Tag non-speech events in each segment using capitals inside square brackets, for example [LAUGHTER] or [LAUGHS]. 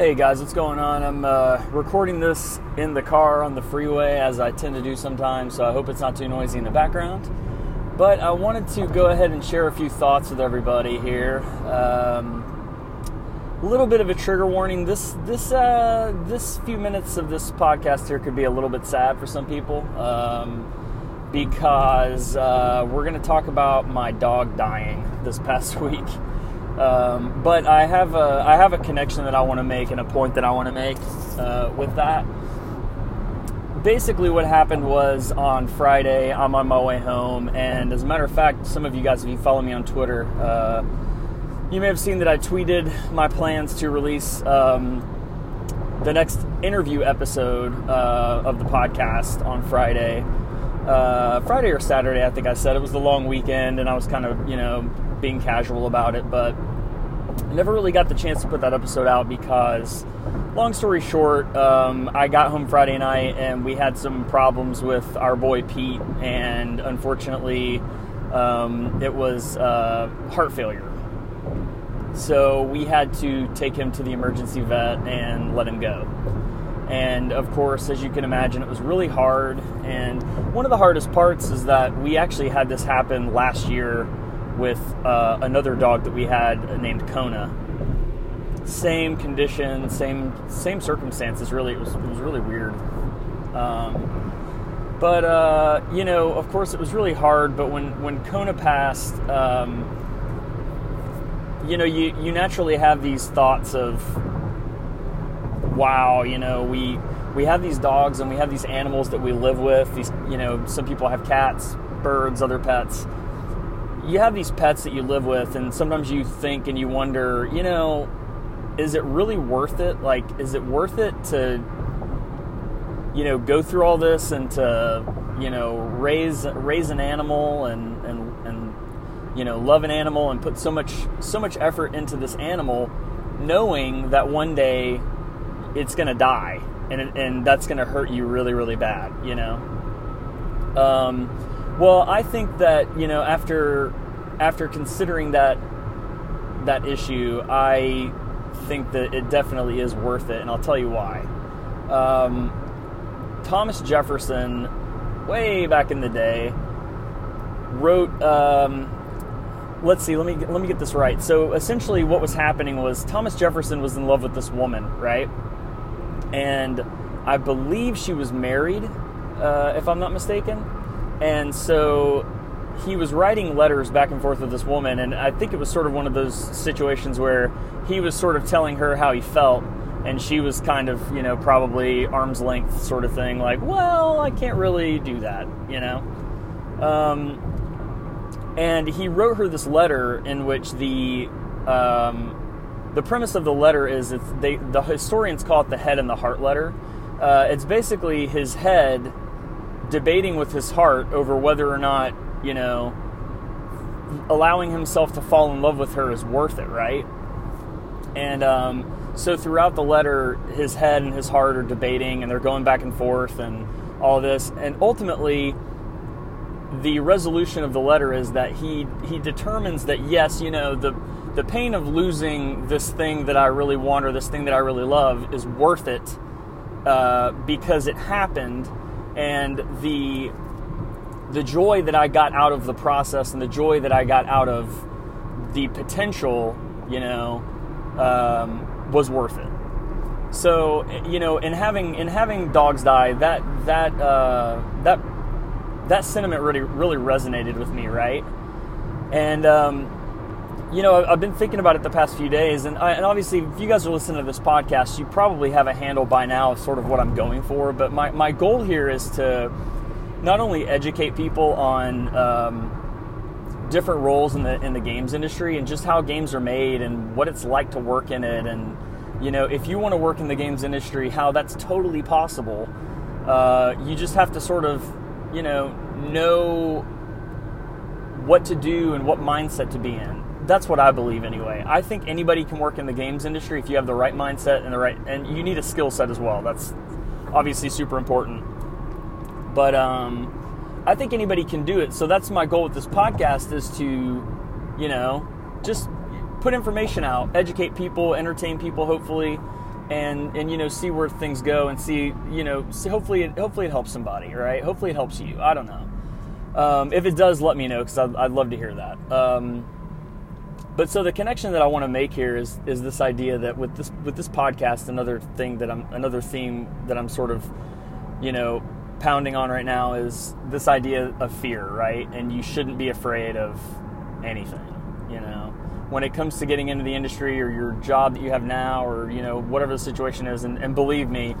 Hey guys, what's going on? I'm uh, recording this in the car on the freeway as I tend to do sometimes, so I hope it's not too noisy in the background. But I wanted to go ahead and share a few thoughts with everybody here. Um, a little bit of a trigger warning. This this uh, this few minutes of this podcast here could be a little bit sad for some people um, because uh, we're going to talk about my dog dying this past [LAUGHS] week. Um, but I have a I have a connection that I want to make and a point that I want to make uh, with that. Basically, what happened was on Friday, I'm on my way home, and as a matter of fact, some of you guys, if you follow me on Twitter, uh, you may have seen that I tweeted my plans to release um, the next interview episode uh, of the podcast on Friday. Uh, Friday or Saturday, I think I said it was the long weekend, and I was kind of, you know, being casual about it, but I never really got the chance to put that episode out because, long story short, um, I got home Friday night and we had some problems with our boy Pete, and unfortunately, um, it was uh, heart failure. So we had to take him to the emergency vet and let him go. And of course, as you can imagine, it was really hard. And one of the hardest parts is that we actually had this happen last year with uh, another dog that we had named Kona. Same condition, same same circumstances. Really, it was it was really weird. Um, but uh, you know, of course, it was really hard. But when when Kona passed, um, you know, you you naturally have these thoughts of, wow, you know, we we have these dogs and we have these animals that we live with. These, you know, some people have cats, birds, other pets you have these pets that you live with, and sometimes you think and you wonder, you know, is it really worth it? Like, is it worth it to, you know, go through all this and to, you know, raise raise an animal and and and you know, love an animal and put so much so much effort into this animal, knowing that one day it's to die and and that's to hurt you really really bad, you know. Um, well, I think that you know after after considering that that issue, I think that it definitely is worth it, and I'll tell you why. Um, Thomas Jefferson, way back in the day, wrote. Um, let's see. Let me let me get this right. So essentially, what was happening was Thomas Jefferson was in love with this woman, right? And I believe she was married, uh, if I'm not mistaken and so he was writing letters back and forth with this woman, and I think it was sort of one of those situations where he was sort of telling her how he felt, and she was kind of, you know, probably arm's length sort of thing, like, well, I can't really do that, you know? Um, and he wrote her this letter in which the. Um, the premise of the letter is it's they, the historians call it the head and the heart letter. Uh, it's basically his head debating with his heart over whether or not, you know, allowing himself to fall in love with her is worth it, right? And um, so throughout the letter, his head and his heart are debating and they're going back and forth and all this. And ultimately, the resolution of the letter is that he he determines that yes, you know, the the pain of losing this thing that I really want or this thing that I really love is worth it uh, because it happened and the the joy that I got out of the process and the joy that I got out of the potential, you know, um, was worth it. So you know, in having in having dogs die, that that uh, that that sentiment really really resonated with me, right? And um, you know, I've been thinking about it the past few days, and, I, and obviously, if you guys are listening to this podcast, you probably have a handle by now of sort of what I'm going for. But my, my goal here is to not only educate people on um, different roles in the in the games industry and just how games are made and what it's like to work in it, and you know, if you want to work in the games industry, how that's totally possible. Uh, you just have to sort of, you know, know what to do and what mindset to be in that's what I believe anyway. I think anybody can work in the games industry if you have the right mindset and the right and you need a skill set as well. That's obviously super important. But um, I think anybody can do it. So that's my goal with this podcast is to, you know, just put information out, educate people, entertain people, hopefully, and and you know see where things go and see you know see hopefully it hopefully it helps somebody right? Hopefully it helps you. I don't know. Um, if it does let me know because I'd, I'd, love to hear that. Um, but so the connection that i want to make here is is this idea that with this with this podcast another thing that i'm another theme that i'm sort of you know pounding on right now is this idea of fear right and you shouldn't be afraid of anything you know when it comes to getting into the industry or your job that you have now or you know whatever the situation is and, and believe me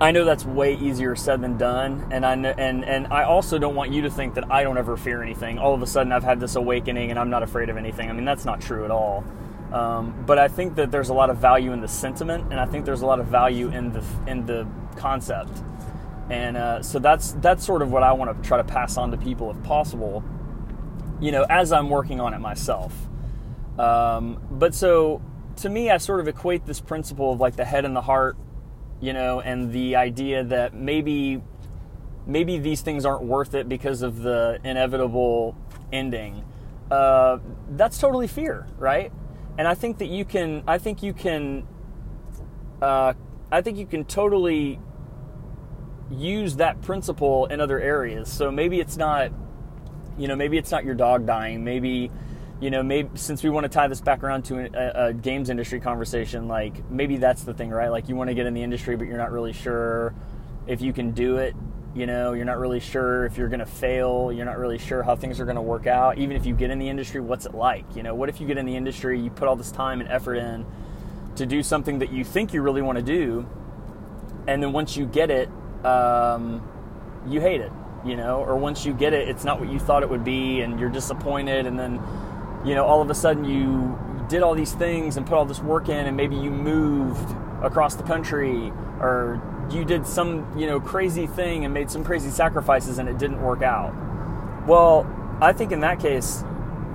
I know that's way easier said than done, and I know, and and I also don't want you to think that I don't ever fear anything. All of a sudden, I've had this awakening, and I'm not afraid of anything. I mean, that's not true at all. Um, but I think that there's a lot of value in the sentiment, and I think there's a lot of value in the in the concept, and uh, so that's that's sort of what I want to try to pass on to people if possible you know, as I'm working on it myself. Um, but so to me, I sort of equate this principle of like the head and the heart, you know, and the idea that maybe maybe these things aren't worth it because of the inevitable ending. Uh, that's totally fear, right? And I think that you can. I think you can. Uh, I think you can totally use that principle in other areas. So maybe it's not you know, maybe it's not your dog dying. Maybe, you know, maybe since we want to tie this back around to a, a games industry conversation, like maybe that's the thing, right? Like you want to get in the industry, but you're not really sure if you can do it. You know, you're not really sure if you're going to fail. You're not really sure how things are going to work out. Even if you get in the industry, what's it like? You know, what if you get in the industry, you put all this time and effort in to do something that you think you really want to do, and then once you get it, um, you hate it you know, or once you get it, it's not what you thought it would be, and you're disappointed, and then, you know, all of a sudden you did all these things and put all this work in, and maybe you moved across the country, or you did some, you know, crazy thing and made some crazy sacrifices, and it didn't work out. Well, I think in that case,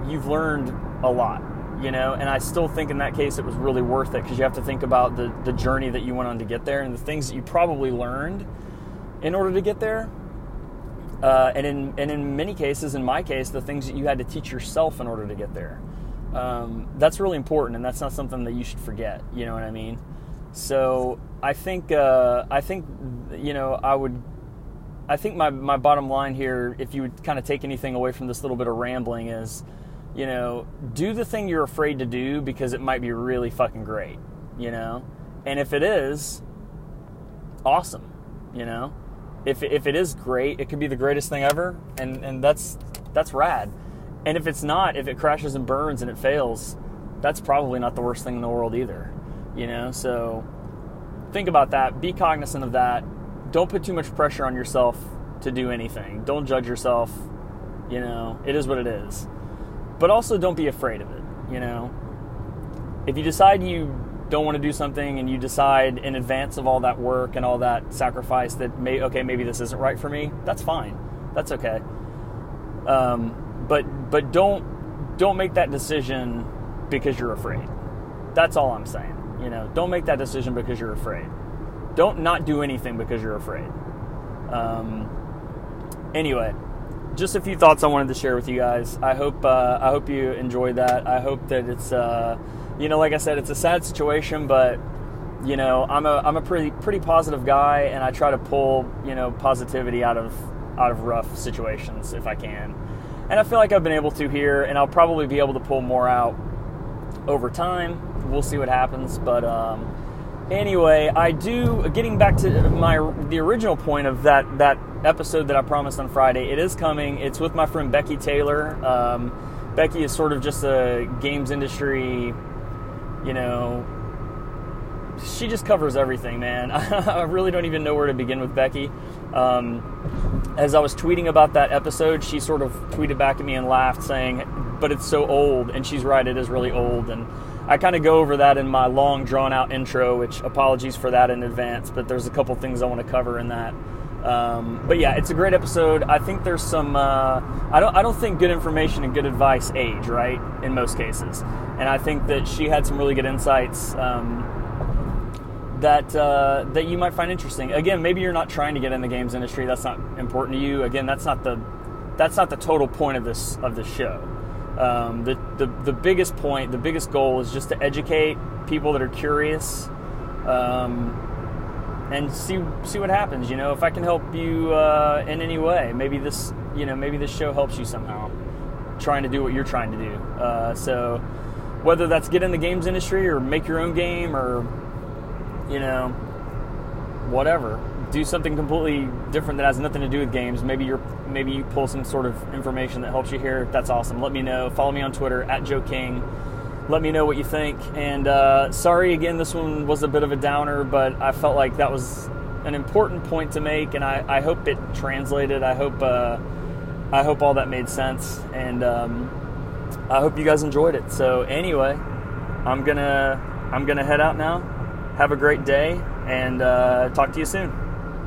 you've learned a lot, you know, and I still think in that case it was really worth it because you have to think about the, the journey that you went on to get there and the things that you probably learned in order to get there uh, and in and in many cases, in my case, the things that you had to teach yourself in order to get there. Um, that's really important, and that's not something that you should forget. You know what I mean? So I think uh, I think you know I would. I think my, my bottom line here, if you would kind of take anything away from this little bit of rambling, is, you know, do the thing you're afraid to do because it might be really fucking great, you know? And if it is, awesome, you know? If, if it is great, it could be the greatest thing ever, and, and that's that's rad. And if it's not, if it crashes and burns and it fails, that's probably not the worst thing in the world either. You know, so think about that. Be cognizant of that. Don't put too much pressure on yourself to do anything. Don't judge yourself. You know, it is what it is. But also don't be afraid of it. You know, if you decide you don't want to do something and you decide in advance of all that work and all that sacrifice that may okay maybe this isn't right for me that's fine. That's okay. Um, but but don't don't make that decision because you're afraid. That's all i'm saying you know? Don't make that decision because you're afraid. Don't not do anything because you're afraid. Um, anyway just a few thoughts i wanted to share with you guys. I hope uh, i hope you enjoyed that. I hope that it's uh, you know, like I said, it's a sad situation, but you know, I'm a I'm a pretty pretty positive guy, and I try to pull you know positivity out of out of rough situations if I can, and I feel like I've been able to here, and I'll probably be able to pull more out over time. We'll see what happens, but um, anyway, I do. Getting back to my the original point of that that episode that I promised on Friday, it is coming. It's with my friend Becky Taylor. Um, Becky is sort of just a games industry you know, she just covers everything, man. [LAUGHS] I really don't even know where to begin with Becky. Um, as I was tweeting about that episode, she sort of tweeted back at me and laughed, saying, But it's so old. And she's right, it is really old. And I kind of go over that in my long, drawn out intro, which apologies for that in advance, but there's a couple things I want to cover in that. Um, but yeah, it's a great episode. I think there's some. Uh, I don't. I don't think good information and good advice age right in most cases, and I think that she had some really good insights um, that uh, that you might find interesting. Again, maybe you're not trying to get in the games industry. That's not important to you. Again, that's not the that's not the total point of this of this show. Um, the, the the biggest point, the biggest goal is just to educate people that are curious, um, and see see what happens. You know, if I can help you uh, in any way, maybe this you know maybe this show helps you somehow, trying to do what you're trying to do. Uh, so whether that's get in the games industry or make your own game or you know whatever do something completely different that has nothing to do with games. Maybe you're maybe you pull some sort of information that helps you here. That's awesome. Let me know. Follow me on twitter at joe king let me know what you think. And uh, sorry again this one was a bit of a downer but i felt like that was an important point to make and i, I hope it translated. I hope uh, i hope all that made sense. And um, i hope you guys enjoyed it. So anyway i'm gonna i'm gonna head out now. Have a great day and uh, talk to you soon